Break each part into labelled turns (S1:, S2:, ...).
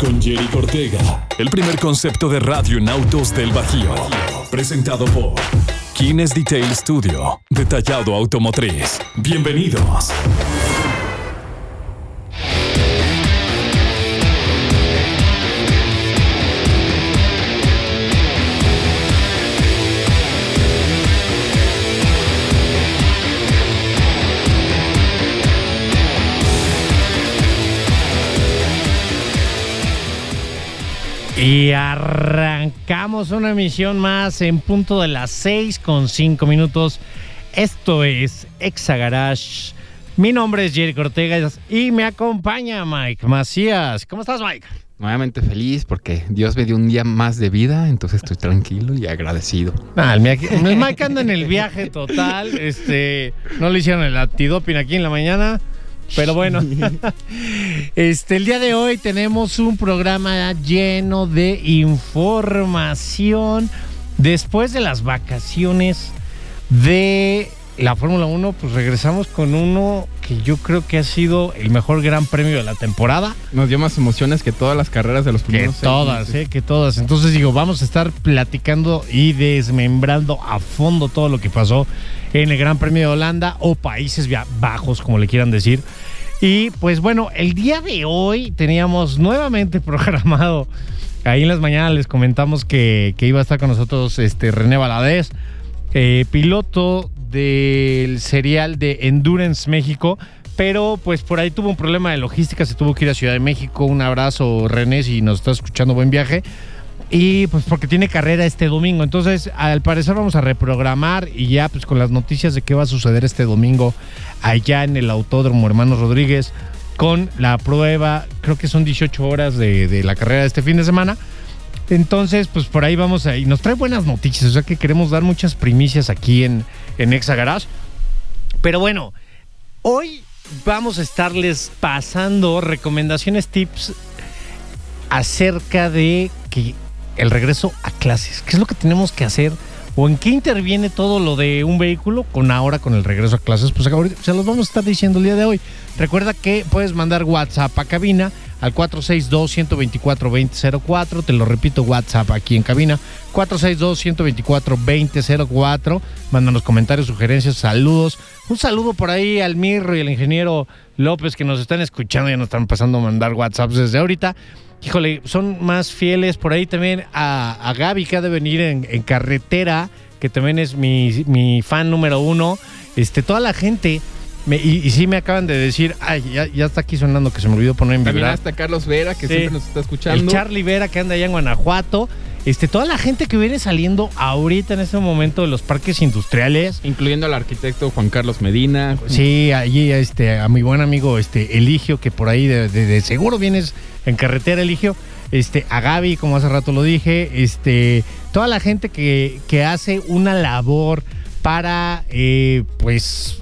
S1: con Jerry Cortega. El primer concepto de radio en autos del Bajío. Presentado por Kines Detail Studio. Detallado automotriz. Bienvenidos.
S2: Y arrancamos una emisión más en punto de las 6 con 5 minutos. Esto es Exa Garage. Mi nombre es Jerry Cortega y me acompaña Mike Macías. ¿Cómo estás, Mike?
S3: Nuevamente feliz porque Dios me dio un día más de vida, entonces estoy tranquilo y agradecido.
S2: Ah, el Mike, el Mike anda en el viaje total. Este, no le hicieron el antidoping aquí en la mañana. Pero bueno, este, el día de hoy tenemos un programa lleno de información. Después de las vacaciones de la Fórmula 1, pues regresamos con uno que yo creo que ha sido el mejor gran premio de la temporada.
S3: Nos dio más emociones que todas las carreras de los primeros.
S2: Que todas, eh, que todas. Entonces digo, vamos a estar platicando y desmembrando a fondo todo lo que pasó en el Gran Premio de Holanda o Países Bajos, como le quieran decir. Y pues bueno, el día de hoy teníamos nuevamente programado, ahí en las mañanas les comentamos que, iba a estar con nosotros este René Valadez, eh, piloto del serial de Endurance México, pero pues por ahí tuvo un problema de logística, se tuvo que ir a Ciudad de México. Un abrazo René si nos está escuchando, buen viaje. Y pues porque tiene carrera este domingo. Entonces, al parecer vamos a reprogramar y ya pues con las noticias de qué va a suceder este domingo allá en el Autódromo Hermanos Rodríguez con la prueba, creo que son 18 horas de, la carrera de este fin de semana. Entonces, pues por ahí vamos a... Y nos trae buenas noticias, o sea que queremos dar muchas primicias aquí en, en Exa Garage. Pero bueno, hoy vamos a estarles pasando recomendaciones, tips acerca de que el regreso a clases. ¿Qué es lo que tenemos que hacer? ¿O en qué interviene todo lo de un vehículo con ahora con el regreso a clases? Pues se los vamos a estar diciendo el día de hoy. Recuerda que puedes mandar WhatsApp a cabina al 462-124-2004. Te lo repito, WhatsApp aquí en cabina. 462-124-2004. Mándanos comentarios, sugerencias, saludos. Un saludo por ahí al Mirro y al ingeniero López que nos están escuchando. Ya nos están pasando a mandar WhatsApps desde ahorita híjole, son más fieles por ahí también a, Gaby, que ha de venir en, carretera, que también es mi, fan número uno. Este, toda la gente. Y, sí me acaban de decir, ay, ya, está aquí sonando que se me olvidó poner en
S3: vibrar. También hasta Carlos Vera, que siempre nos está escuchando.
S2: El Charlie Vera, que anda allá en Guanajuato. Este, toda la gente que viene saliendo ahorita en este momento de los parques industriales.
S3: Incluyendo al arquitecto Juan Carlos Medina.
S2: Sí, allí este, a mi buen amigo este, Eligio, que por ahí de seguro vienes en carretera Eligio. Este, a Gaby, como hace rato lo dije, este, toda la gente que, hace una labor para, eh, pues,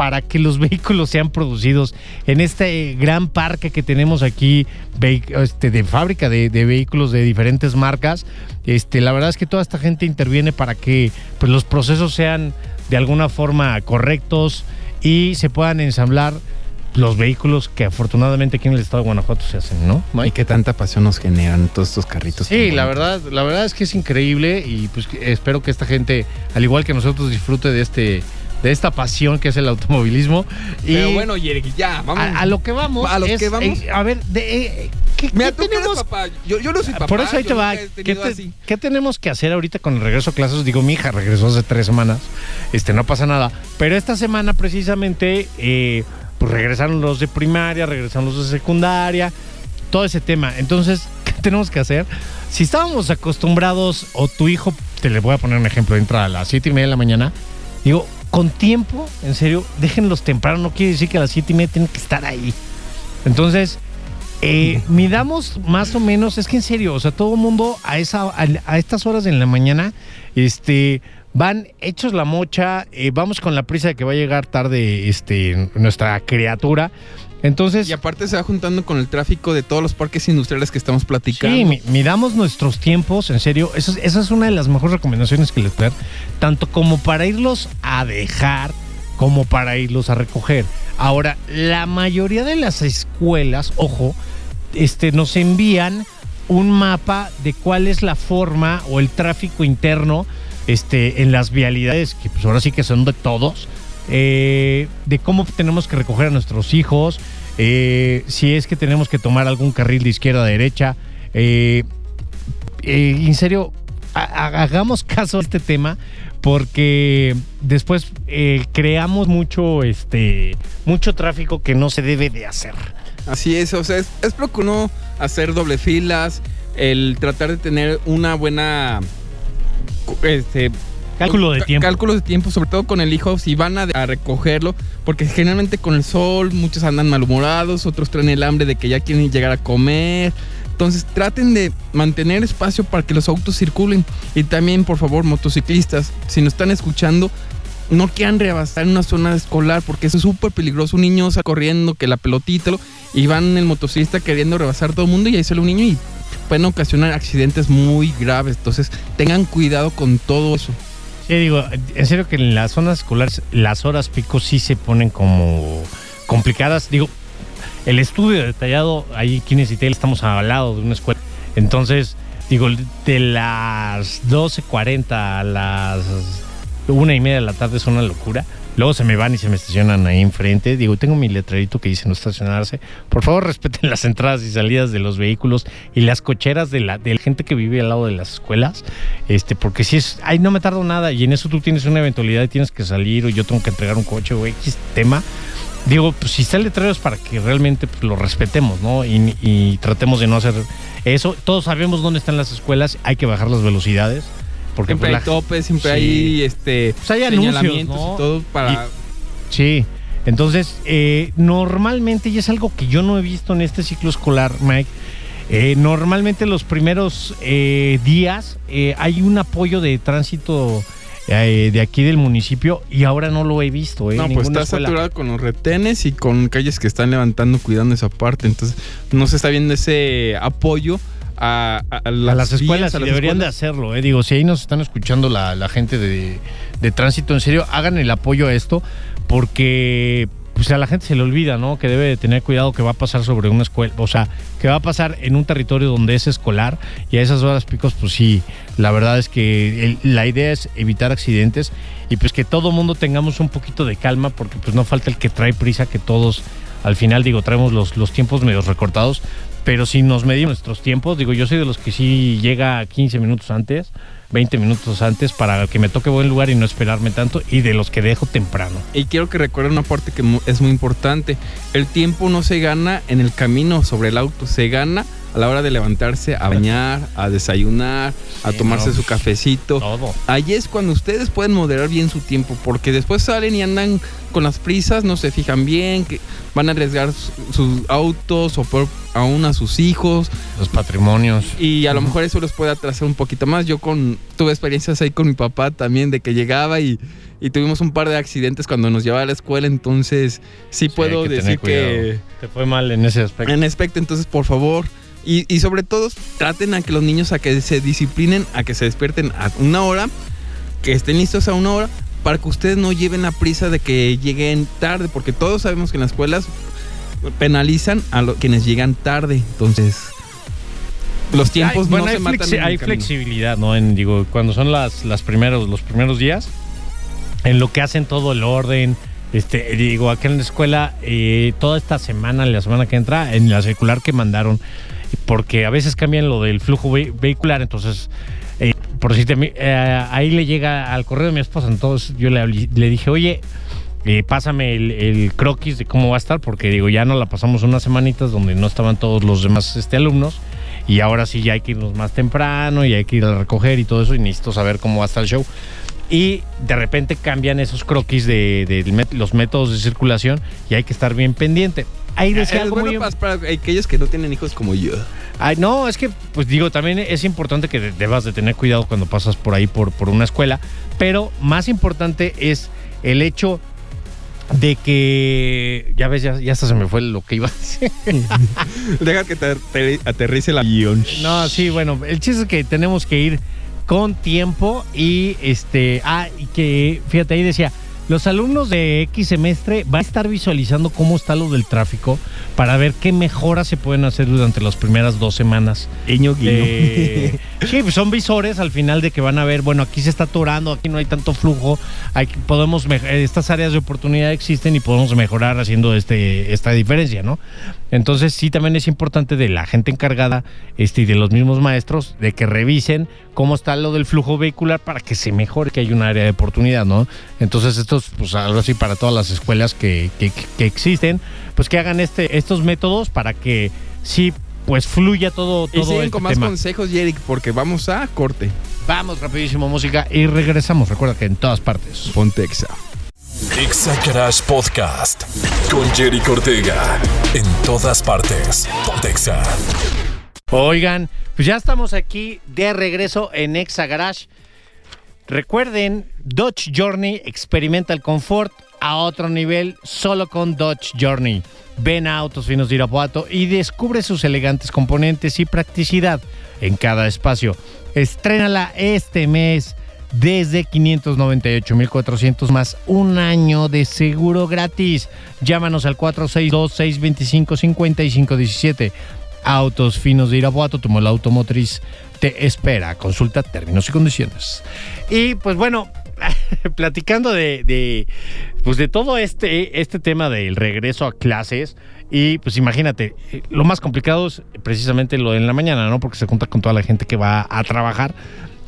S2: para que los vehículos sean producidos en este gran parque que tenemos aquí este, de fábrica de, vehículos de diferentes marcas. Este, la verdad es que toda esta gente interviene para que pues, los procesos sean de alguna forma correctos y se puedan ensamblar los vehículos que afortunadamente aquí en el estado de Guanajuato se hacen, ¿no?
S3: Y qué tanta pasión nos generan todos estos carritos.
S2: Sí, la verdad, la verdad es que es increíble y pues espero que esta gente, al igual que nosotros, disfrute de este de esta pasión que es el automovilismo.
S3: Pero bueno, Yerek, ya,
S2: vamos. A, lo que vamos.
S3: A lo que vamos.
S2: Eh, a ver, de, eh,
S3: ¿qué, Me tenemos? Papá. Yo, yo, no soy papá.
S2: Por eso ahí te va. ¿Qué, tenemos que hacer ahorita con el regreso a clases? Digo, mi hija regresó hace tres semanas. Este, no pasa nada. Pero esta semana, precisamente, eh, pues regresaron los de primaria, regresaron los de secundaria, todo ese tema. Entonces, ¿qué tenemos que hacer? Si estábamos acostumbrados, o tu hijo, te le voy a poner un ejemplo, entra a las 7 y media de la mañana, digo, con tiempo, en serio, déjenlos temprano, no quiere decir que a las 7 y media tienen que estar ahí. Entonces, Eh, midamos más o menos, es que en serio, o sea, todo el mundo a, esa, a, a estas horas en la mañana, este, van hechos la mocha, eh, vamos con la prisa de que va a llegar tarde este, nuestra criatura. Entonces,
S3: Y aparte se va juntando con el tráfico de todos los parques industriales que estamos platicando.
S2: Sí, mi- miramos nuestros tiempos, en serio. Eso es- esa es una de las mejores recomendaciones que les puedo dar, tanto como para irlos a dejar, como para irlos a recoger. Ahora, la mayoría de las escuelas, ojo, este, nos envían un mapa de cuál es la forma o el tráfico interno este, en las vialidades, que pues ahora sí que son de todos, eh, de cómo tenemos que recoger a nuestros hijos, eh, si es que tenemos que tomar algún carril de izquierda a derecha. eh, en serio, ha- ha- hagamos caso a este tema porque después creamos mucho, este, mucho tráfico que no se debe de hacer.
S3: Así es, o sea, es, es no hacer doble filas, el tratar de tener una buena este,
S2: Cálculo de tiempo.
S3: Cálculos de tiempo, sobre todo con el hijo, si van a, a recogerlo, porque generalmente con el sol muchos andan malhumorados, otros traen el hambre de que ya quieren llegar a comer. Entonces traten de mantener espacio para que los autos circulen. Y también, por favor, motociclistas, si nos están escuchando, no quieran rebasar en una zona escolar porque es súper peligroso. Un niño está corriendo, que la pelotita, y van el motociclista queriendo rebasar todo el mundo y ahí sale un niño y pueden ocasionar accidentes muy graves. Entonces tengan cuidado con todo eso.
S2: Sí, digo, en serio que en las zonas escolares las horas pico sí se ponen como complicadas. Digo, el estudio detallado, ahí quienes y estamos al lado de una escuela. Entonces, digo, de las 12.40 a las una y media de la tarde es una locura. Luego se me van y se me estacionan ahí enfrente. Digo, tengo mi letrerito que dice no estacionarse. Por favor, respeten las entradas y salidas de los vehículos y las cocheras de la, de la gente que vive al lado de las escuelas. Este, porque si es, ay, no me tardo nada y en eso tú tienes una eventualidad y tienes que salir o yo tengo que entregar un coche o X tema. Digo, pues si está el letrero es para que realmente pues, lo respetemos, ¿no? Y, y tratemos de no hacer eso. Todos sabemos dónde están las escuelas, hay que bajar las velocidades. Porque
S3: Siempre
S2: pues,
S3: hay
S2: la-
S3: topes, siempre
S2: Sí.
S3: hay este
S2: Pues hay anuncios,
S3: y todo para
S2: Sí, entonces eh, normalmente, y es algo que yo no he visto en este ciclo escolar, Mike, eh, normalmente los primeros eh, días eh, hay un apoyo de tránsito eh, de aquí del municipio y ahora no lo he visto. Eh,
S3: No, pues está
S2: escuela.
S3: saturado con los retenes y con calles que están levantando, cuidando esa parte. Entonces, no se está viendo ese apoyo a, a- a las,
S2: a las
S3: vías,
S2: escuelas
S3: a
S2: y
S3: las
S2: deberían de hacerlo. Eh. Digo, si ahí nos están escuchando la, la gente de, de tránsito, en serio, hagan el apoyo a esto porque pues a la gente se le olvida, ¿no? Que debe de tener cuidado que va a pasar sobre una escuela, o sea, que va a pasar en un territorio donde es escolar y a esas horas picos, pues sí, la verdad es que el- la idea es evitar accidentes y pues que todo mundo tengamos un poquito de calma porque pues no falta el que trae prisa, que todos al final, digo, traemos los, los tiempos medios recortados, pero si nos medimos nuestros tiempos, digo, yo soy de los que sí llega 15 minutos antes, 20 minutos antes para que me toque buen lugar y no esperarme tanto, y de los que dejo temprano.
S3: Y quiero que recuerden una parte que es muy importante. El tiempo no se gana en el camino sobre el auto, se gana a la hora de levantarse a bañar, a desayunar, a
S2: Sí,
S3: tomarse
S2: no,
S3: su
S2: pues,
S3: cafecito.
S2: Todo.
S3: Ahí es cuando ustedes pueden moderar bien su tiempo, porque después salen y andan con las prisas, no se fijan bien, que van a arriesgar su- sus autos o aún a sus hijos,
S2: Los patrimonios.
S3: y a lo mejor eso les puede atrasar un poquito más. Yo con tuve experiencias ahí con mi papá también de que llegaba y, y tuvimos un par de accidentes cuando nos llevaba a la escuela, entonces sí, puedo
S2: que
S3: decir que
S2: Te fue mal en ese aspecto.
S3: en aspecto, entonces por favor y, y sobre todo traten a que los niños a que se disciplinen, a que se despierten a una hora, que estén listos a una hora para que ustedes no lleven la prisa de que lleguen tarde, porque todos sabemos que en las escuelas penalizan a los quienes llegan tarde, entonces los tiempos
S2: Hay- bueno,
S3: no se
S2: hay,
S3: matan
S2: flexi-
S3: en el
S2: hay flexibilidad, ¿no? En, digo, cuando son las, las primeros, los primeros días, en lo que hacen todo el orden. Este, digo, acá en la escuela, eh, toda esta semana, la semana que entra, en la circular que mandaron, porque a veces cambian lo del flujo ve- vehicular, entonces, eh, por decirte, eh, ahí le llega al correo de mi esposa, entonces yo le, le dije, oye, eh, pásame el, el croquis de cómo va a estar, porque digo, ya no la pasamos unas semanitas donde no estaban todos los demás este, alumnos. Y ahora sí ya hay que irnos más temprano y hay que ir a recoger y todo eso y necesito saber cómo va a estar el show. Y de repente cambian esos croquis de, de met- los métodos de circulación y hay que estar bien pendiente. Ahí decía
S3: Es
S2: algo
S3: bueno
S2: muy...
S3: para, para aquellos que no tienen hijos como yo.
S2: Ay, no, es que, pues digo, también es importante que de- debas de tener cuidado cuando pasas por ahí por, por una escuela, pero más importante es el hecho de que, ya ves, ya, ya hasta se me fue lo que iba a decir.
S3: Deja que te, te aterrice el avión.
S2: No, sí, bueno, el chiste es que tenemos que ir con tiempo y este, ah, y que, fíjate, ahí decía, los alumnos de X semestre van a estar visualizando cómo está lo del tráfico para ver qué mejoras se pueden hacer durante las primeras dos semanas.
S3: Guiño,
S2: de- sí, pues son visores al final de que van a ver, bueno, aquí se está atorando, aquí no hay tanto flujo, hay, podemos mej- estas áreas de oportunidad existen y podemos mejorar haciendo este, esta diferencia, ¿no? Entonces sí también es importante de la gente encargada este, y de los mismos maestros de que revisen cómo está lo del flujo vehicular para que se mejore que hay un área de oportunidad, ¿no? Entonces estos, pues ahora sí para todas las escuelas que, que- que existen, pues que hagan este, estos métodos para que sí pues fluya todo,
S3: Y
S2: todo
S3: siguen
S2: este
S3: con más
S2: tema.
S3: consejos, Jeric, porque vamos a corte.
S2: Vamos rapidísimo música y regresamos. Recuerda que en todas partes.
S3: Pontexa.
S1: Exa Garage Podcast con Jerry Ortega. En todas partes. Pontexa.
S2: Oigan, pues ya estamos aquí de regreso en Exa Garage. Recuerden, Dodge Journey experimenta el confort a otro nivel solo con Dodge Journey. Ven a Autos Finos de Irapuato y descubre sus elegantes componentes y practicidad en cada espacio. Estrénala este mes desde 598,400 más un año de seguro gratis. Llámanos al 462-625-5517. Autos Finos de Irapuato, tu mola automotriz te espera. Consulta términos y condiciones. Y pues bueno, platicando de, pues de todo este, este tema del regreso a clases. Y pues imagínate, lo más complicado es precisamente lo en la mañana, ¿no? Porque se junta con toda la gente que va a trabajar.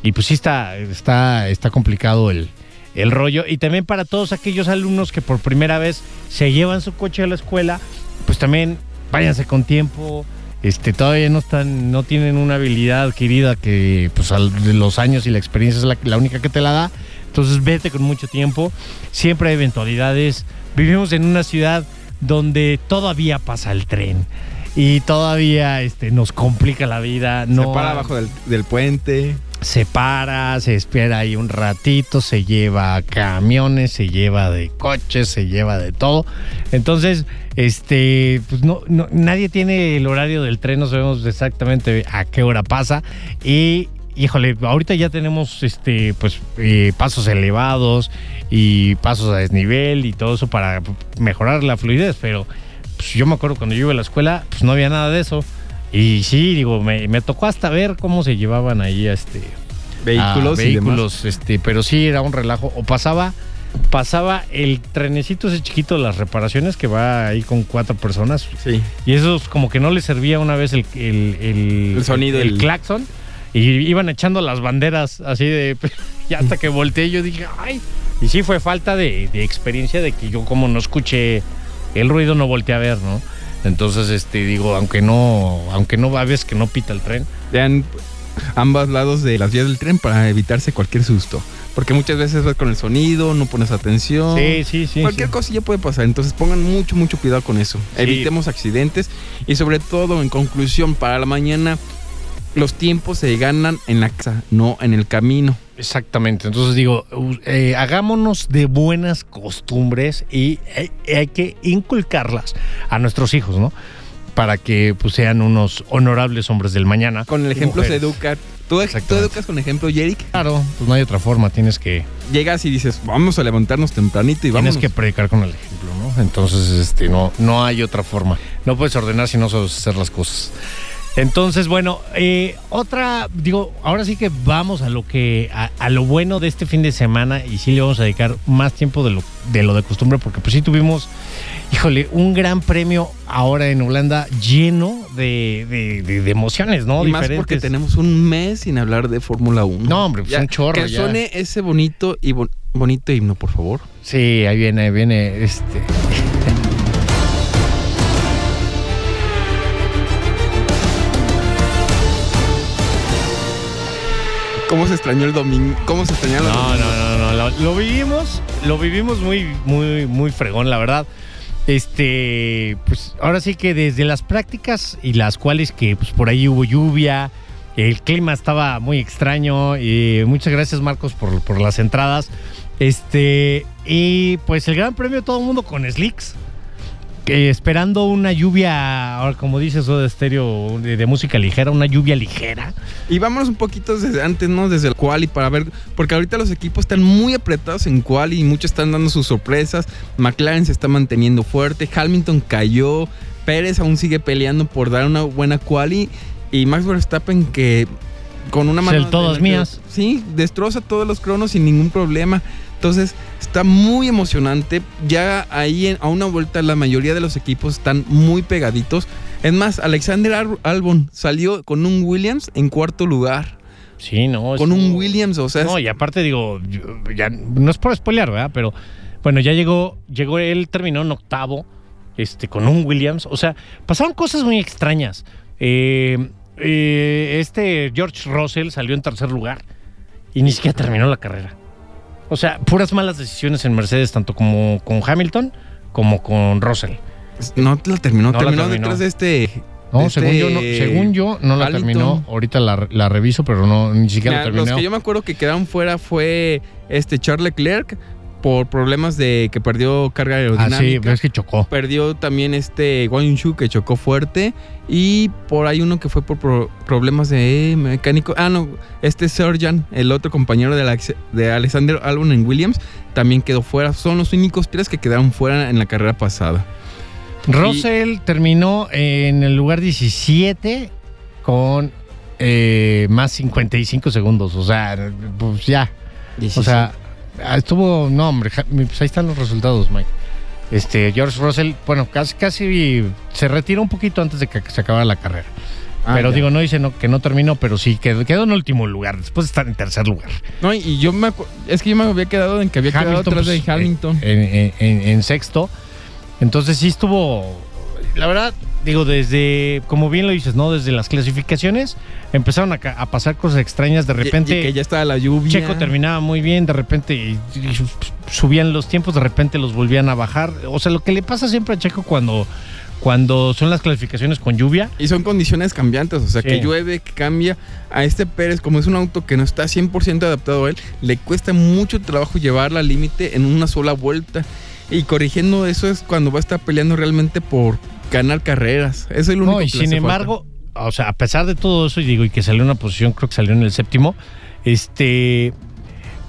S2: Y pues sí está, está, está complicado el, el rollo. Y también para todos aquellos alumnos que por primera vez se llevan su coche a la escuela, pues también váyanse con tiempo. Este, todavía no están, no tienen una habilidad adquirida que pues al- los años y la experiencia es la, la única que te la da. Entonces vete con mucho tiempo. Siempre hay eventualidades. Vivimos en una ciudad donde todavía pasa el tren y todavía este, nos complica la vida. No
S3: Se para abajo del, del puente.
S2: se para, se espera ahí un ratito, se lleva camiones, se lleva de coches, se lleva de todo. Entonces, este, pues no, no- nadie tiene el horario del tren, no sabemos exactamente a qué hora pasa. Y, híjole, ahorita ya tenemos este, pues, eh, pasos elevados y pasos a desnivel y todo eso para mejorar la fluidez, pero pues, yo me acuerdo cuando yo iba a la escuela, pues no había nada de eso. Y sí, digo, me, me tocó hasta ver cómo se llevaban ahí este,
S3: Vehículos
S2: a
S3: y demás.
S2: vehículos, este, pero sí era un relajo. O pasaba, pasaba el trenecito ese chiquito de las reparaciones que va ahí con cuatro personas.
S3: Sí.
S2: Y esos como que no les servía una vez el, el, el-
S3: El sonido,
S2: el,
S3: el-
S2: claxon. Y iban echando las banderas así de... Y hasta que volteé yo dije, ay. Y sí fue falta de, de experiencia de que yo como no escuché el ruido no volteé a ver, ¿no? Entonces, este, digo, aunque no, aunque no va, ves que no pita el tren.
S3: Vean ambos lados de las vías del tren para evitarse cualquier susto. Porque muchas veces vas con el sonido, no pones atención.
S2: Sí, sí, sí.
S3: Cualquier
S2: sí.
S3: cosilla puede pasar, entonces pongan mucho, mucho cuidado con eso.
S2: Sí.
S3: Evitemos accidentes y sobre todo, en conclusión, para la mañana, los tiempos se ganan en la casa, no en el camino.
S2: Exactamente. Entonces digo, eh, hagámonos de buenas costumbres y hay, hay que inculcarlas a nuestros hijos, ¿no? Para que pues, sean unos honorables hombres del mañana.
S3: Con el ejemplo se educa. Tú, educas con ejemplo, Jerick.
S2: Claro, pues no hay otra forma. Tienes que,
S3: Llegas y dices, vamos a levantarnos tempranito y vamos.
S2: tienes que predicar con el ejemplo, ¿no? Entonces, este, no, no hay otra forma. No puedes ordenar si no sabes hacer las cosas. Entonces, bueno, eh, otra, digo, ahora sí que vamos a lo que, a, a lo bueno de este fin de semana y sí le vamos a dedicar más tiempo de lo de, lo de costumbre, porque pues sí tuvimos, híjole, un gran premio ahora en Holanda lleno de, de- de- de emociones, ¿no?
S3: Y más porque tenemos un mes sin hablar de Fórmula 1.
S2: No, hombre, pues un chorro
S3: Que
S2: ya.
S3: suene ese bonito y bon- bonito himno, por favor.
S2: Sí, ahí viene, ahí viene, este...
S3: ¿Cómo se extrañó el domingo? ¿Cómo se extrañaron los
S2: No,
S3: domingos?
S2: no, no, no. Lo, lo vivimos, lo vivimos muy, muy, muy fregón, la verdad. Este, pues ahora sí que desde las prácticas y las cuales que pues por ahí hubo lluvia, el clima estaba muy extraño. Y muchas gracias Marcos por, por las entradas. Este, y pues el Gran Premio todo el mundo con slicks. Que esperando una lluvia, como dices, de estéreo de, de música ligera, una lluvia ligera.
S3: Y vámonos un poquito desde antes, ¿no? Desde el quali para ver, porque ahorita los equipos están muy apretados en quali y muchos están dando sus sorpresas. McLaren se está manteniendo fuerte, Hamilton cayó, Pérez aún sigue peleando por dar una buena quali y Max Verstappen que con una mano...
S2: El todas mías.
S3: Sí, destroza todos los cronos sin ningún problema. Entonces, está muy emocionante. Ya ahí en- a una vuelta la mayoría de los equipos están muy pegaditos. Es más, Alexander Al- Albon salió con un Williams en cuarto lugar.
S2: Sí, no.
S3: Con un Williams, o sea,
S2: No, y aparte digo, ya, no es por spoilear, ¿verdad? Pero bueno, ya llegó, llegó él, terminó en octavo, este, con un Williams. O sea, pasaron cosas muy extrañas. Eh, eh, este George Russell salió en tercer lugar y ni siquiera terminó la carrera. O sea, puras malas decisiones en Mercedes, tanto como con Hamilton como con Russell.
S3: no la terminó.
S2: No la
S3: terminó
S2: terminó.
S3: detrás de este.
S2: No,
S3: de
S2: según,
S3: este
S2: yo no, según yo no la
S3: Hamilton.
S2: terminó. Ahorita la, la reviso, pero no, ni siquiera
S3: Mira,
S2: la
S3: los
S2: terminó.
S3: que yo me acuerdo que quedaron fuera fue este Charles Leclerc por problemas de que perdió carga
S2: Ah,
S3: aerodinámica.
S2: sí, pero es que chocó.
S3: Perdió también este Wang Yunshu que chocó fuerte. Y por ahí uno que fue por pro- problemas de mecánico. Ah, no, este Serjan, el otro compañero de, de Alexander Albon en Williams, también quedó fuera. Son los únicos tres que quedaron fuera en la carrera pasada.
S2: Russell terminó en el lugar 17 con eh, más 55 segundos. O sea, pues ya. O sea, estuvo. No, hombre, pues ahí están los resultados, Mike. Este, George Russell, bueno, casi, casi se retiró un poquito antes de que se acabara la carrera.
S3: Ah,
S2: pero
S3: ya.
S2: digo, no dice no, que no terminó, pero sí quedó, quedó en último lugar, después de estar en tercer lugar.
S3: No, y yo me es que yo me había quedado en que había quedado
S2: Hamilton,
S3: atrás
S2: pues,
S3: de Hamilton.
S2: En, en- en- en sexto. Entonces sí estuvo. La verdad, digo, desde, como bien lo dices, ¿no? Desde las clasificaciones empezaron a, pasar cosas extrañas. De
S3: Y- y
S2: repente,
S3: que ya estaba la lluvia.
S2: Checo terminaba muy bien, de repente y subían los tiempos, de repente los volvían a bajar. O sea, lo que le pasa siempre a Checo cuando, cuando son las clasificaciones con lluvia.
S3: Y son condiciones cambiantes, o sea,
S2: Sí.
S3: que llueve, que cambia. A este Pérez, como es un auto que no está 100% adaptado a él, le cuesta mucho trabajo llevarla al límite en una sola vuelta. Y corrigiendo eso es cuando va a estar peleando realmente por ganar carreras. Es lo único
S2: No, y
S3: que
S2: sin embargo, o sea, a pesar de todo eso, y digo, y que salió en una posición, creo que salió en el séptimo, este.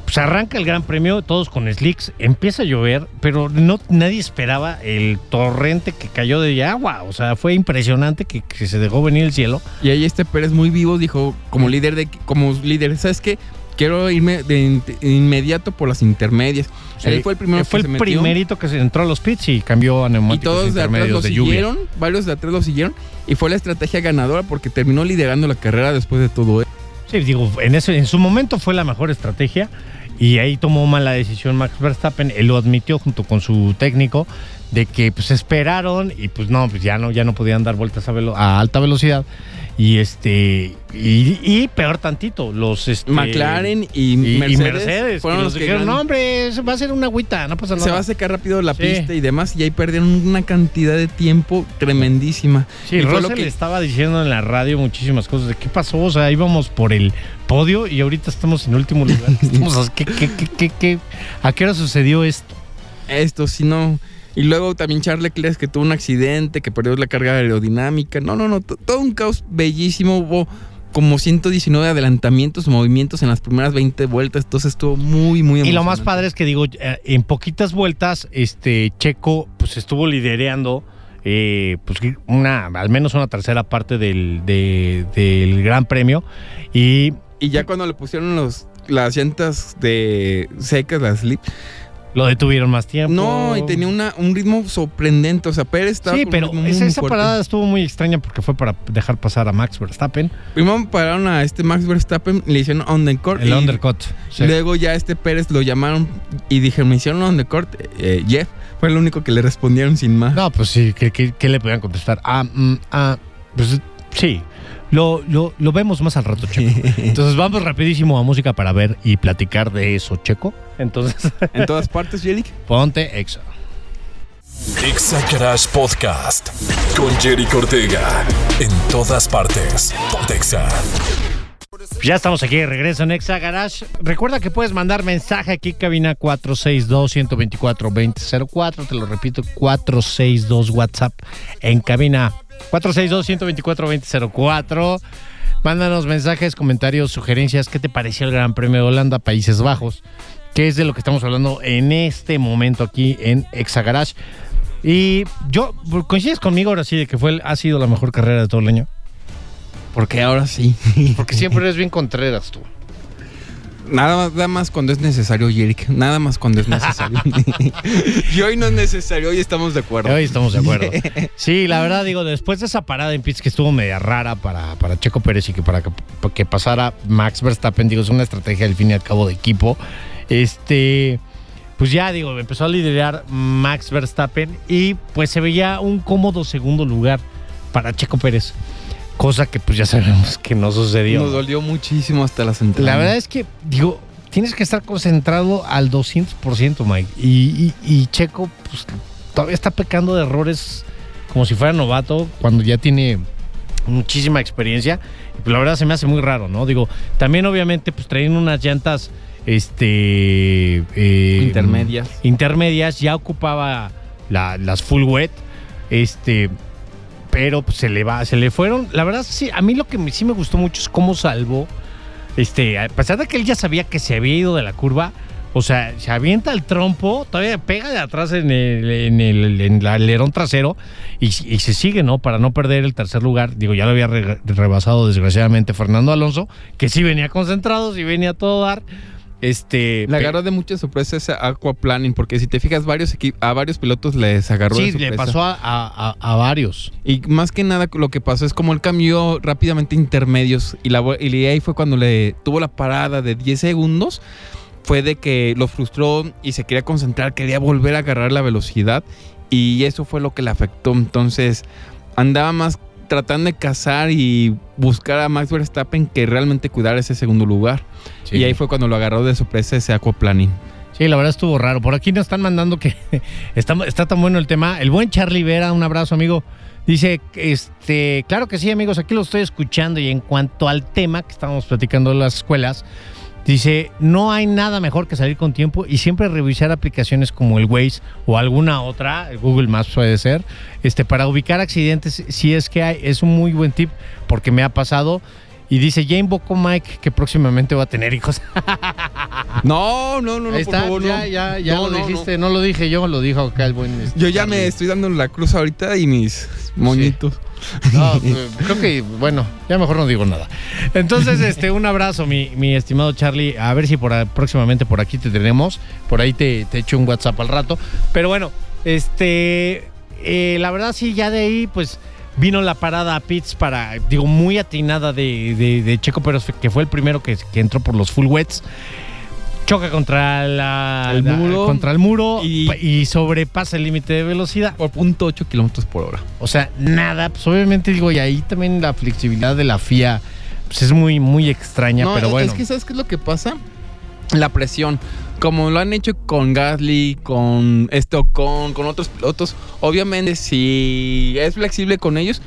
S2: Pues arranca el Gran Premio, todos con slicks, empieza a llover, pero no nadie esperaba el torrente que cayó de agua. O sea, fue impresionante que, que se dejó venir el cielo.
S3: Y ahí este Pérez muy vivo dijo, como líder de como líder, ¿sabes qué? Quiero irme de in- inmediato por las intermedias. Él fue el primero
S2: fue
S3: que
S2: el
S3: se metió.
S2: primerito que se entró a los pits y cambió a
S3: Y
S2: neumáticos
S3: todos de atrás lo
S2: intermedios de lluvia.
S3: siguieron, varios de atrás lo siguieron. Y fue la estrategia ganadora porque terminó liderando la carrera después de todo eso.
S2: Sí, digo, en, ese, en su momento fue la mejor estrategia y ahí tomó mala decisión Max Verstappen. Él lo admitió junto con su técnico de que pues esperaron y pues no, pues ya no, ya no podían dar vueltas a, velo- a alta velocidad. Y este, y, y peor tantito, los este,
S3: McLaren y,
S2: y, y
S3: Mercedes,
S2: Mercedes,
S3: fueron
S2: que
S3: los que
S2: dijeron, no hombre, va a ser una agüita, no pasa nada.
S3: se va a secar rápido la
S2: Sí.
S3: pista y demás, y ahí perdieron una cantidad de tiempo tremendísima.
S2: Sí,
S3: y
S2: Russell
S3: lo que-
S2: estaba diciendo en la radio muchísimas cosas de qué pasó, o sea, íbamos por el podio y ahorita estamos en último lugar. Estamos a- ¿qué, qué, qué, qué, qué? ¿A qué hora sucedió esto?
S3: Esto, si no. Y luego también Charles Leclerc que tuvo un accidente, que perdió la carga aerodinámica. No, no, no. to- Todo un caos bellísimo. Hubo como 119 adelantamientos, movimientos en las primeras 20 vueltas. Entonces estuvo muy, muy
S2: Y lo más padre es que digo, eh, en poquitas vueltas, este Checo pues estuvo lidereando eh, pues una, al menos una tercera parte del, de- del Gran Premio. Y
S3: Y ya cuando le pusieron los, las llantas de secas, las slip.
S2: Lo detuvieron más tiempo.
S3: No, y tenía una, un ritmo sorprendente. O sea, Pérez estaba
S2: Sí, pero
S3: muy,
S2: esa,
S3: muy
S2: esa
S3: fuerte.
S2: parada estuvo muy extraña porque fue para dejar pasar a Max Verstappen.
S3: Primero pararon a este Max Verstappen, le hicieron undercut.
S2: El
S3: y
S2: undercut. sí.
S3: Luego ya este Pérez lo llamaron y dijeron, me hicieron undercut. Eh, Jeff fue el único que le respondieron sin más.
S2: No, pues sí, ¿qué, qué- qué le podían contestar? Ah, mm, ah, pues sí. Lo, lo, lo vemos más al rato, Checo. Entonces vamos rapidísimo a música para ver y platicar de eso, Checo. Entonces,
S3: en todas partes, Jerick.
S2: ponte exo.
S1: Exa Garage Podcast con Jerry Cortega. En todas partes. Pontexa.
S2: Ya estamos aquí de regreso en Exa Garage. Recuerda que puedes mandar mensaje aquí, cabina 462-124-2004. Te lo repito, 462 WhatsApp en cabina 462-124-2004. Mándanos mensajes, comentarios, sugerencias. ¿Qué te pareció el Gran Premio de Holanda, Países Bajos? Que es de lo que estamos hablando en este momento aquí en Exa Garage. Y yo, ¿coincides conmigo ahora sí de que fue, ha sido la mejor carrera de todo el año?
S3: Porque ahora sí.
S2: Porque siempre eres bien contreras tú.
S3: Nada más, nada más cuando es necesario, Jerick. Nada más cuando es necesario. y hoy no es necesario, hoy estamos de acuerdo.
S2: Hoy estamos de acuerdo. Sí, la verdad, digo, después de esa parada en pits que estuvo media rara para, para Checo Pérez y que para que, para que pasara Max Verstappen, digo, es una estrategia al fin y al cabo de equipo. Este, pues ya, digo, empezó a liderar Max Verstappen y pues se veía un cómodo segundo lugar para Checo Pérez. Cosa que pues ya sabemos que no sucedió.
S3: Nos dolió muchísimo hasta las entradas.
S2: La verdad es que, digo, tienes que estar concentrado al 200%, Mike. Y, y- y Checo, pues todavía está pecando de errores como si fuera novato cuando ya tiene muchísima experiencia. Y pues, la verdad se me hace muy raro, ¿no? Digo, también obviamente, pues traen unas llantas, este. eh,
S3: Intermedias.
S2: Intermedias, ya ocupaba la- las full wet. Este pero se le va, se le fueron. La verdad, sí, a mí lo que sí me gustó mucho es cómo salvó. Este, a pesar de que él ya sabía que se había ido de la curva, o sea, se avienta el trompo, todavía pega de atrás en el, alerón trasero y, se sigue, ¿no? Para no perder el tercer lugar. Digo, ya lo había re- rebasado desgraciadamente Fernando Alonso, que sí venía concentrado, sí venía a todo dar. Este,
S3: Le
S2: pe-
S3: agarró de mucha sorpresa ese aquaplaning, porque si te fijas, varios equi- a varios pilotos les agarró de
S2: sí,
S3: sorpresa.
S2: le pasó a, a- varios.
S3: Y más que nada lo que pasó es como él cambió rápidamente intermedios y, la, y ahí fue cuando le tuvo la parada de 10 segundos. Fue de que lo frustró y se quería concentrar, quería volver a agarrar la velocidad y eso fue lo que le afectó. Entonces andaba más tratando de cazar y buscar a Max Verstappen que realmente cuidar ese segundo lugar.
S2: Sí.
S3: Y ahí fue cuando lo agarró de sorpresa ese aquaplaning.
S2: Sí, la verdad estuvo raro. Por aquí nos están mandando que está, está tan bueno el tema. El buen Charlie Vera, un abrazo, amigo. Dice, este, claro que sí, amigos, aquí lo estoy escuchando. Y en cuanto al tema que estábamos platicando de las escuelas, dice, no hay nada mejor que salir con tiempo y siempre revisar aplicaciones como el Waze o alguna otra, Google Maps puede ser, este, para ubicar accidentes, si es que hay, es un muy buen tip porque me ha pasado. Y dice, ya invocó Mike que próximamente va a tener hijos.
S3: No, no, no, no,
S2: Ahí
S3: por
S2: está,
S3: favor,
S2: ya,
S3: no.
S2: ya, ya
S3: No,
S2: lo
S3: no,
S2: dijiste, no. lo dije yo, lo dijo acá el buen. este,
S3: Yo ya
S2: Charlie.
S3: me estoy dando la cruz ahorita y mis moñitos.
S2: No, eh, creo que, bueno, ya mejor no digo nada. Entonces, este, un abrazo, mi, mi estimado Charlie. A ver si por a- próximamente por aquí te tenemos. Por ahí te, te echo un WhatsApp al rato. Pero bueno, este, eh, la verdad sí, ya de ahí, pues vino la parada a Pitts para, digo, muy atinada de, de- de Checo Pérez, que fue el primero que, que entró por los full wets. Choca contra la,
S3: El
S2: la-
S3: muro.
S2: contra el muro
S3: Y-
S2: y, sobrepasa el límite de velocidad.
S3: Por punto 8 kilómetros por hora.
S2: O sea, nada, pues obviamente digo, y ahí también la flexibilidad de la FIA pues es muy, muy extraña, pero
S3: es-
S2: bueno.
S3: Es que, ¿sabes qué es lo que pasa? La presión. Como lo han hecho con Gasly, con este Ocon, con otros pilotos, obviamente si es flexible con ellos,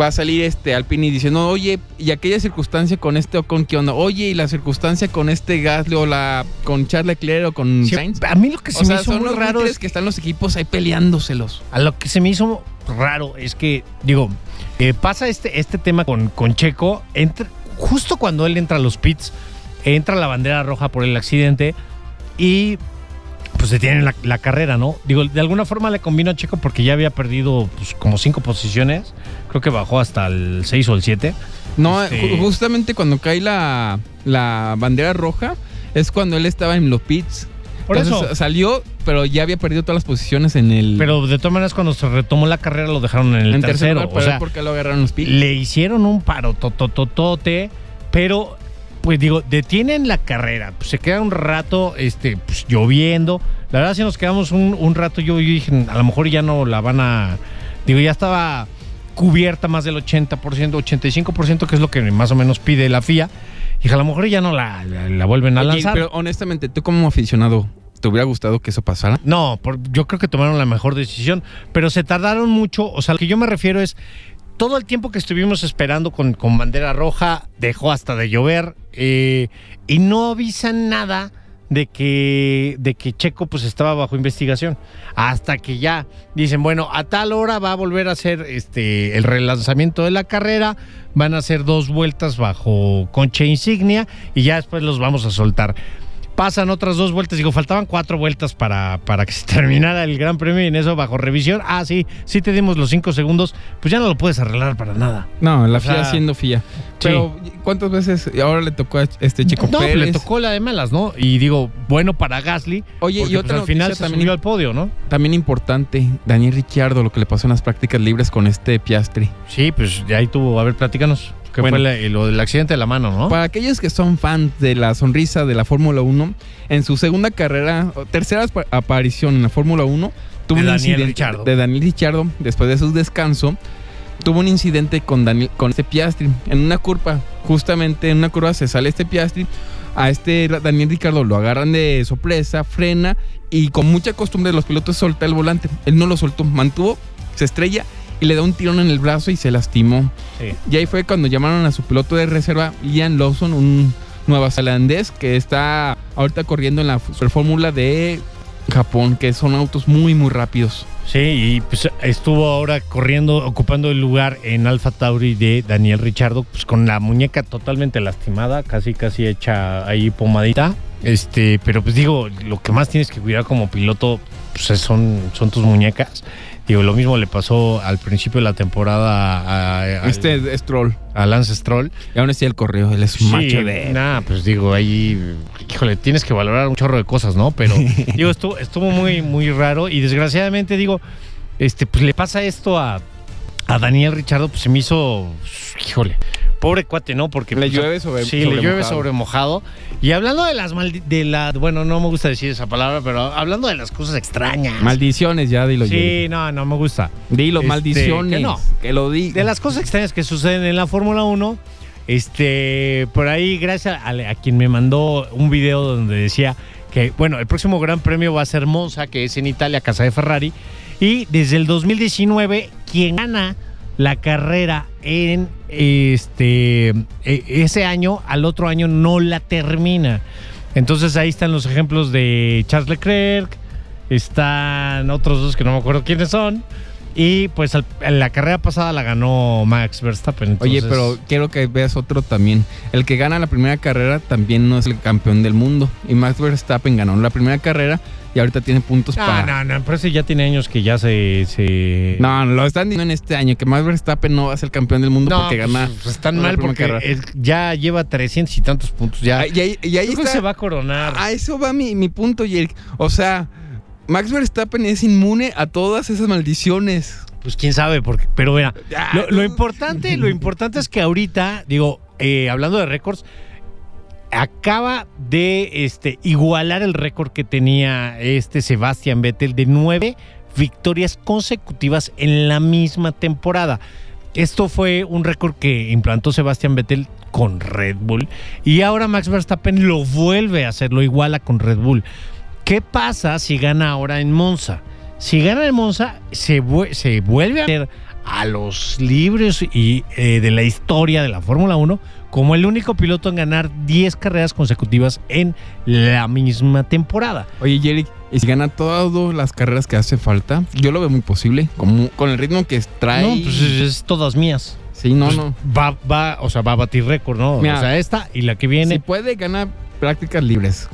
S3: va a salir este Alpini diciendo, oye, y aquella circunstancia con este Ocon, ¿qué onda? Oye, y la circunstancia con este Gasly o la con Charles Leclerc o con
S2: Sí,
S3: Sainz.
S2: a mí lo que se
S3: O
S2: me
S3: sea,
S2: hizo
S3: son
S2: muy
S3: los
S2: raro es
S3: que están los equipos ahí peleándoselos.
S2: A lo que se me hizo raro es que, digo, eh, pasa este, este tema con, con Checo, justo cuando él entra a los pits, entra la bandera roja por el accidente y pues se tiene la, la carrera, ¿no? Digo, de alguna forma le convino a Checo porque ya había perdido pues, como cinco posiciones, creo que bajó hasta el 6 o el 7.
S3: No,
S2: Este-
S3: ju- justamente cuando cae la, la bandera roja es cuando él estaba en los pits.
S2: Por
S3: Entonces,
S2: eso.
S3: salió, pero ya había perdido todas las posiciones en el
S2: Pero de todas maneras, cuando se retomó la carrera, lo dejaron en el
S3: en tercer
S2: tercero.
S3: lugar,
S2: o sea,
S3: porque lo agarraron los pits.
S2: le hicieron un paro totototote, pero pues digo, detienen la carrera, pues, se queda un rato este, pues, lloviendo. La verdad, si nos quedamos un, un rato, yo, yo dije, a lo mejor ya no la van a. Digo, ya estaba cubierta más del 80%, 85%, que es lo que más o menos pide la FIA. Y a lo mejor ya no la, la- la vuelven a
S3: Oye,
S2: lanzar.
S3: pero honestamente, tú como aficionado, ¿Te hubiera gustado que eso pasara?
S2: No, por- yo creo que tomaron la mejor decisión, pero se tardaron mucho. O sea, lo que yo me refiero es, todo el tiempo que estuvimos esperando con, bandera roja, dejó hasta de llover eh, y no avisan nada de que, de que Checo pues estaba bajo investigación. Hasta que ya dicen, bueno, a tal hora va a volver a hacer este, el relanzamiento de la carrera, van a hacer dos vueltas bajo concha insignia y ya después los vamos a soltar. Pasan otras dos vueltas, digo, faltaban cuatro vueltas para, para que se terminara el Gran Premio y en eso bajo revisión. Ah, sí, sí te dimos los cinco segundos, pues ya no lo puedes arreglar para nada.
S3: No, la
S2: O sea,
S3: FIA siendo FIA. Pero, ¿cuántas veces ahora le tocó a este Chico
S2: no,
S3: Pérez?
S2: le tocó la de malas, ¿no? Y digo, bueno para Gasly.
S3: Oye,
S2: porque,
S3: y otra
S2: pues, al final se
S3: también-
S2: subió al podio, ¿no?
S3: También importante, Daniel Ricciardo, lo que le pasó en las prácticas libres con este Piastri.
S2: Sí, pues de ahí tuvo, a ver, platícanos. Que
S3: Bueno.
S2: fue lo del accidente de la mano, ¿no?
S3: Para aquellos que son fans de la sonrisa de la Fórmula 1, en su segunda carrera, tercera apa- aparición en la Fórmula 1, tuvo
S2: De
S3: un
S2: Daniel
S3: incidente
S2: Ricciardo.
S3: de Daniel Ricciardo, después de su descanso, tuvo un incidente con Daniel, con este Piastri en una curva, justamente en una curva se sale este Piastri, a este Daniel Ricciardo lo agarran de sorpresa, frena y con mucha costumbre de los pilotos solta el volante, él no lo soltó, mantuvo, se estrella y le da un tirón en el brazo y se lastimó.
S2: Sí.
S3: Y ahí fue cuando llamaron a su piloto de reserva, Ian Lawson, un nuevazelandés que está ahorita corriendo en la Fórmula de Japón, que son autos muy, muy rápidos.
S2: Sí, y pues estuvo ahora corriendo, ocupando el lugar en Alfa Tauri de Daniel Richardo, pues con la muñeca totalmente lastimada, casi casi hecha ahí pomadita. Este, pero pues digo, lo que más tienes que cuidar como piloto pues son, son tus muñecas. Digo, lo mismo le pasó al principio de la temporada a, a-
S3: Este es Stroll.
S2: a Lance Stroll.
S3: Y aún así el correo, él es un macho de...
S2: Nah, pues digo, ahí, híjole, tienes que valorar un chorro de cosas, ¿no? Pero digo, estuvo, estuvo muy, muy raro y desgraciadamente, digo, este, pues le pasa esto a, a Daniel Richardo, pues se me hizo, híjole, pobre cuate, ¿no? Porque
S3: Le
S2: pues,
S3: llueve sobre-
S2: Sí,
S3: sobre
S2: le llueve
S3: mojado.
S2: sobre mojado. Y hablando de las maldi- de la, bueno, no me gusta decir esa palabra, pero hablando de las cosas extrañas.
S3: Maldiciones, ya dilo.
S2: Sí,
S3: Jerry.
S2: no, no me gusta.
S3: Dilo,
S2: Este,
S3: maldiciones.
S2: que no.
S3: Que lo di.
S2: De las cosas extrañas que suceden en la Fórmula 1, este, por ahí, gracias a, a quien me mandó un video donde decía que, bueno, el próximo Gran Premio va a ser Monza, que es en Italia, casa de Ferrari, y desde el 2019, quien gana la carrera en este e- ese año, al otro año no la termina. Entonces ahí están los ejemplos de Charles Leclerc, están otros dos que no me acuerdo quiénes son. Y pues al- en la carrera pasada la ganó Max Verstappen.
S3: Oye, pero quiero que veas otro también. El que gana la primera carrera también no es el campeón del mundo. Y Max Verstappen ganó la primera carrera y ahorita tiene puntos
S2: No,
S3: para...
S2: no, no, pero ese ya tiene años que ya se... se...
S3: No, lo están diciendo en este año, que Max Verstappen no va a ser campeón del mundo
S2: No,
S3: porque
S2: pues,
S3: gana...
S2: pues, están
S3: la
S2: mal porque ya lleva 300 y tantos puntos. Ya,
S3: Ah, y ahí, y ahí
S2: Yo creo que
S3: está-
S2: se va a coronar.
S3: A eso va mi, mi punto, Jerick. O sea, Max Verstappen es inmune a todas esas maldiciones.
S2: Pues quién sabe, porque, pero mira, lo, importante, lo importante es que ahorita, digo, eh, hablando de récords, acaba de este, igualar el récord que tenía este Sebastian Vettel de nueve victorias consecutivas en la misma temporada. Esto fue un récord que implantó Sebastian Vettel con Red Bull y ahora Max Verstappen lo vuelve a hacer, lo iguala con Red Bull. ¿Qué pasa si gana ahora en Monza? Si gana en Monza, se, se vuelve a ver a los libres y, eh, de la historia de la Fórmula 1 como el único piloto en ganar 10 carreras consecutivas en la misma temporada.
S3: Oye, Jerick, ¿y si gana todas las carreras que hace falta? Yo lo veo muy posible. Como, con el ritmo que trae.
S2: No, pues es, todas mías.
S3: sí, no,
S2: Pues
S3: no.
S2: Va, va, o sea, va a batir récord, ¿no?
S3: Mira,
S2: o sea, esta y la que
S3: Si
S2: viene.
S3: puede ganar prácticas libres,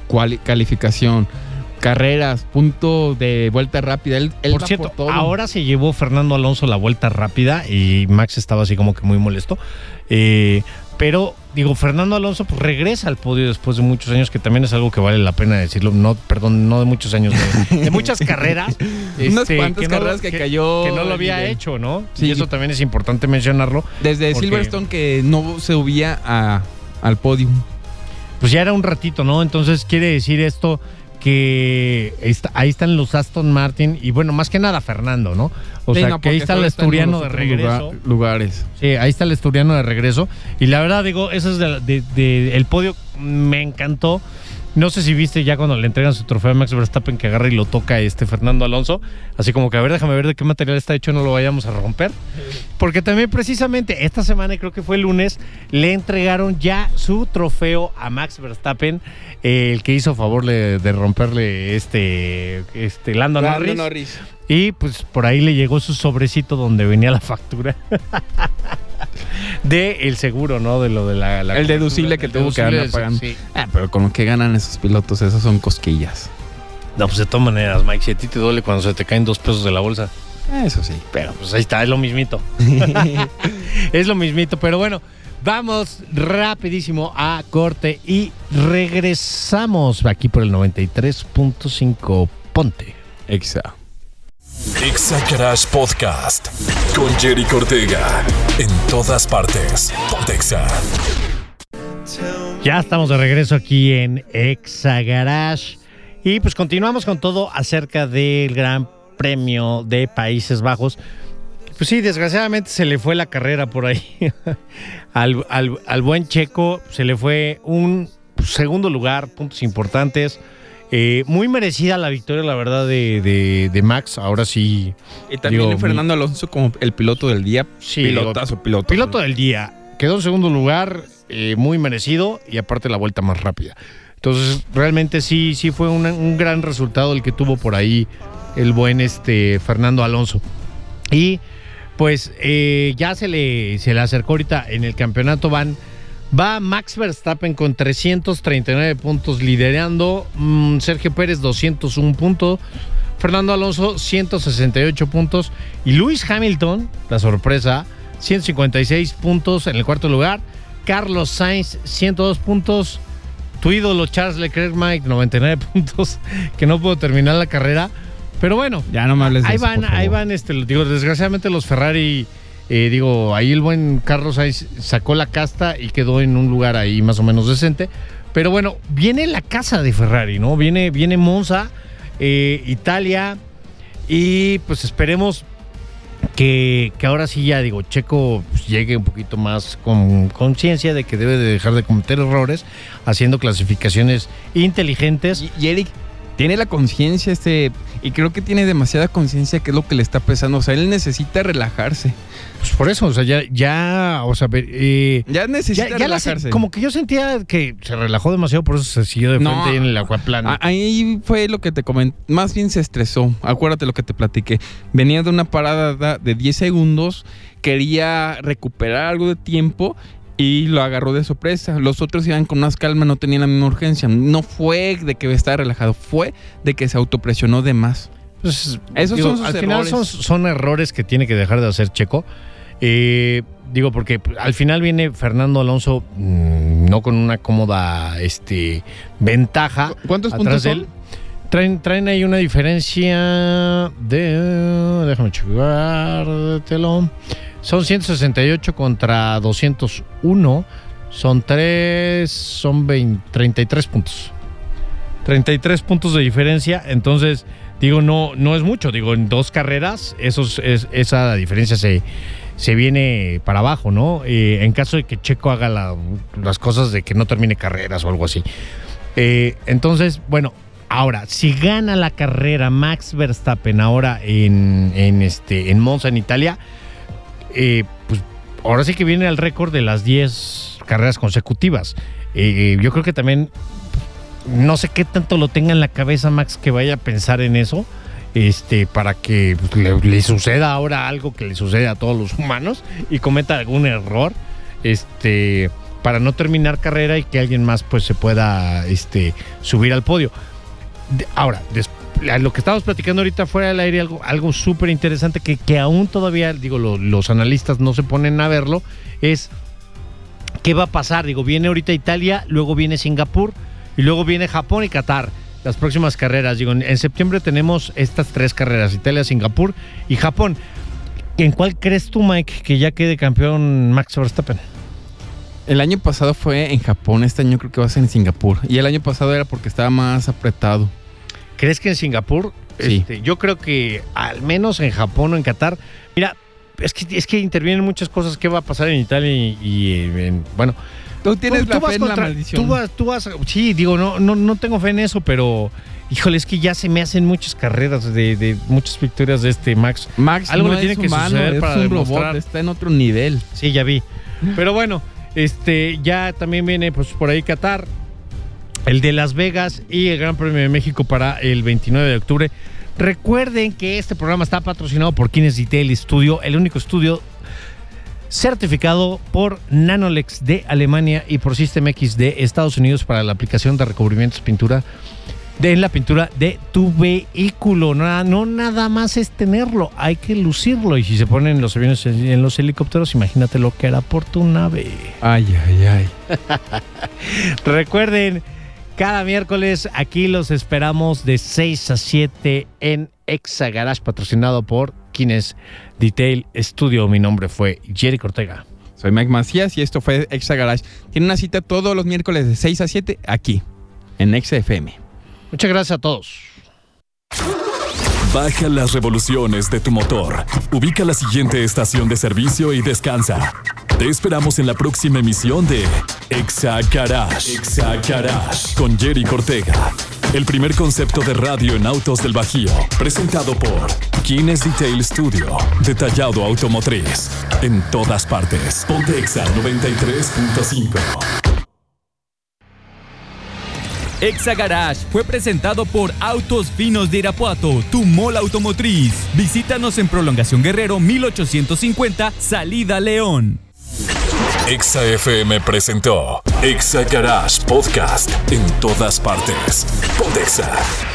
S3: calificación, carreras, punto de vuelta rápida. Él, él
S2: por
S3: va
S2: cierto,
S3: todo.
S2: ahora se llevó Fernando Alonso la vuelta rápida y Max estaba así como que muy molesto. Eh, pero, digo, Fernando Alonso pues, regresa al podio después de muchos años, que también es algo que vale la pena decirlo. No, perdón, no de muchos años, de, de muchas carreras.
S3: Unas
S2: este,
S3: cuantas
S2: no-
S3: carreras que, cayó.
S2: que no lo había hecho, ¿no?
S3: Sí.
S2: Y eso también es importante mencionarlo.
S3: Desde
S2: Porque-
S3: Silverstone que no se subía a- al podio.
S2: Pues ya era un ratito, ¿no? Entonces quiere decir esto que está- ahí están los Aston Martin y bueno, más que nada Fernando, ¿no? O
S3: Sí,
S2: sea,
S3: no,
S2: que ahí está el
S3: los
S2: de regreso.
S3: lugar- lugares.
S2: Sí, ahí está el asturiano de regreso. Y la verdad, digo, eso es de- de- de- el podio me encantó. No sé si viste ya cuando le entregan su trofeo a Max Verstappen que agarra y lo toca este Fernando Alonso. Así como que, a ver, déjame ver de qué material está hecho, no lo vayamos a romper. Porque también precisamente esta semana, creo que fue el lunes, le entregaron ya su trofeo a Max Verstappen, eh, el que hizo favor de, de romperle este, este Lando,
S3: Lando
S2: Norris.
S3: Norris.
S2: Y pues por ahí le llegó su sobrecito donde venía la factura. de el seguro, ¿no? De lo de la... la
S3: El deducible que tuvo que andar pagando.
S2: sí.
S3: Ah, pero con lo que ganan esos pilotos, esas son cosquillas.
S2: No, pues de todas maneras, Mike, si a ti te duele cuando se te caen dos pesos de la bolsa.
S3: Eso sí.
S2: Pero pues ahí está, es lo mismito. es lo mismito, pero bueno, vamos rapidísimo a corte y regresamos aquí por el 93.5 Ponte.
S3: Exacto.
S1: Exa Garage Podcast con Jerry Cortega. En todas partes. Pontexa.
S2: Ya estamos de regreso aquí en Exa Garage y pues continuamos con todo acerca del Gran Premio de Países Bajos. Pues sí, desgraciadamente se le fue la carrera por ahí. al, al- al buen Checo se le fue un segundo lugar, puntos importantes. Eh, muy merecida la victoria, la verdad, de, de- de Max. Ahora sí.
S3: Y también
S2: Digo,
S3: Fernando Alonso como el piloto del día.
S2: Sí,
S3: pilotazo, piloto.
S2: Piloto del día. Quedó en segundo lugar, eh, muy merecido y aparte la vuelta más rápida. Entonces, realmente sí, sí fue un gran resultado el que tuvo por ahí el buen este Fernando Alonso. Y pues eh, ya se le, se le acercó ahorita en el campeonato van. Va Max Verstappen con 339 puntos liderando. mm, Sergio Pérez 201 puntos. Fernando Alonso 168 puntos. Y Luis Hamilton, la sorpresa, 156 puntos en el cuarto lugar. Carlos Sainz 102 puntos. Tu ídolo Charles Leclerc, Mike, 99 puntos, que no pudo terminar la carrera. Pero bueno,
S3: Ya no me hables de
S2: ahí
S3: eso,
S2: van, ahí van, este, digo, desgraciadamente los Ferrari, eh, digo, ahí el buen Carlos Sainz sacó la casta y quedó en un lugar ahí más o menos decente. Pero bueno, viene la casa de Ferrari, ¿no? Viene, viene Monza, eh, Italia, y pues esperemos que, que ahora sí ya, digo, Checo pues, llegue un poquito más con conciencia de que debe de dejar de cometer errores, haciendo clasificaciones inteligentes.
S3: Y, y Eric tiene la conciencia este y creo que tiene demasiada conciencia que es lo que le está pesando. O sea, él necesita relajarse.
S2: Pues por eso, o sea, ya, ya o sea, eh,
S3: Ya necesita
S2: Ya, ya la se-
S3: relajarse.
S2: como que yo sentía que se relajó demasiado, por eso se siguió de
S3: No.
S2: frente ahí en el acuaplano.
S3: Ahí fue lo que te comenté. Más bien se estresó. Acuérdate lo que te platiqué. Venía de una parada da- de 10 segundos. Quería recuperar algo de tiempo. Y lo agarró de sorpresa. Los otros iban con más calma, no tenían la misma urgencia. No fue de que estaba relajado, fue de que se autopresionó de más.
S2: Pues,
S3: Esos
S2: digo,
S3: son sus
S2: al final son,
S3: errores.
S2: son errores que tiene que dejar de hacer Checo. Eh, digo, porque al final viene Fernando Alonso mm, no con una cómoda este, ventaja.
S3: ¿Cu- cuántos puntos
S2: de
S3: son?
S2: él. Traen, traen ahí una diferencia de. Déjame telón. Son 168 contra 201. Son 3. Son 20 33 puntos. 33 puntos de diferencia. Entonces, digo, no, no es mucho. Digo, en dos carreras, esa diferencia se, se viene para abajo, ¿no? Eh, en caso de que Checo haga la- las cosas de que no termine carreras o algo así. Eh, entonces, bueno, ahora, si gana la carrera Max Verstappen ahora en, en, este, en Monza, en Italia, eh, pues ahora sí que viene al récord de las 10 carreras consecutivas. Eh, yo creo que también no sé qué tanto lo tenga en la cabeza Max que vaya a pensar en eso. Este, para que le, suceda ahora algo que le sucede a todos los humanos y cometa algún error. Este, para no terminar carrera y que alguien más pues se pueda este, subir al podio. Ahora, des- a lo que estamos platicando ahorita fuera del aire, algo, algo súper interesante que, que aún todavía, digo, lo- los analistas no se ponen a verlo, es qué va a pasar. Digo, viene ahorita Italia, luego viene Singapur y luego viene Japón y Qatar. Las próximas carreras, digo, en, en septiembre tenemos estas tres carreras, Italia, Singapur y Japón. ¿En cuál crees tú, Mike, que ya quede campeón Max Verstappen?
S3: El año pasado fue en Japón, este año creo que va a ser en Singapur. Y el año pasado era porque estaba más apretado.
S2: ¿Crees que en Singapur?
S3: Sí.
S2: Este, yo creo que al menos en Japón o en Qatar. Mira, es que, es que intervienen muchas cosas. ¿Qué va a pasar en Italia y, y en- bueno,
S3: Tú tienes la fe en la maldición.
S2: Tú vas, tú vas, sí, digo, no, no, no tengo fe en eso, pero híjole, es que ya se me hacen muchas carreras de, de muchas victorias de este Max.
S3: Max
S2: Algo
S3: no
S2: le tiene
S3: es
S2: que
S3: humano,
S2: suceder
S3: es
S2: para
S3: un
S2: demostrar.
S3: robot, está en otro nivel.
S2: Sí, ya vi. Pero bueno, este ya también viene pues por ahí Qatar, el de Las Vegas y el Gran Premio de México para el 29 de octubre. Recuerden que este programa está patrocinado por Kines Detail Studio, el único estudio certificado por Nanolex de Alemania y por System X de Estados Unidos para la aplicación de recubrimientos pintura de en la pintura de tu vehículo. No, no nada más es tenerlo, hay que lucirlo. Y si se ponen los aviones en, los helicópteros, imagínate lo que era por tu nave.
S3: Ay, ay, ay.
S2: Recuerden, cada miércoles aquí los esperamos de 6 a 7 en Exa Garage, patrocinado por Kines Detail Studio. Mi nombre fue Jerry Cortega.
S3: Soy Mike Macías y esto fue Exa Garage. Tiene una cita todos los miércoles de 6 a 7 aquí, en Exa FM.
S2: Muchas gracias a todos.
S1: Baja las revoluciones de tu motor. Ubica la siguiente estación de servicio y descansa. Te esperamos en la próxima emisión de Exa Garage. Exa Garage con Jerry Cortega. El primer concepto de radio en autos del Bajío. Presentado por Kines Detail Studio. Detallado automotriz. En todas partes. Ponte Exa 93.5.
S4: Exa Garage fue presentado por Autos Finos de Irapuato, tu mola automotriz. Visítanos en Prolongación Guerrero 1850, Salida León.
S1: Exa FM presentó Exa Garage Podcast en todas partes. Ponte Exa.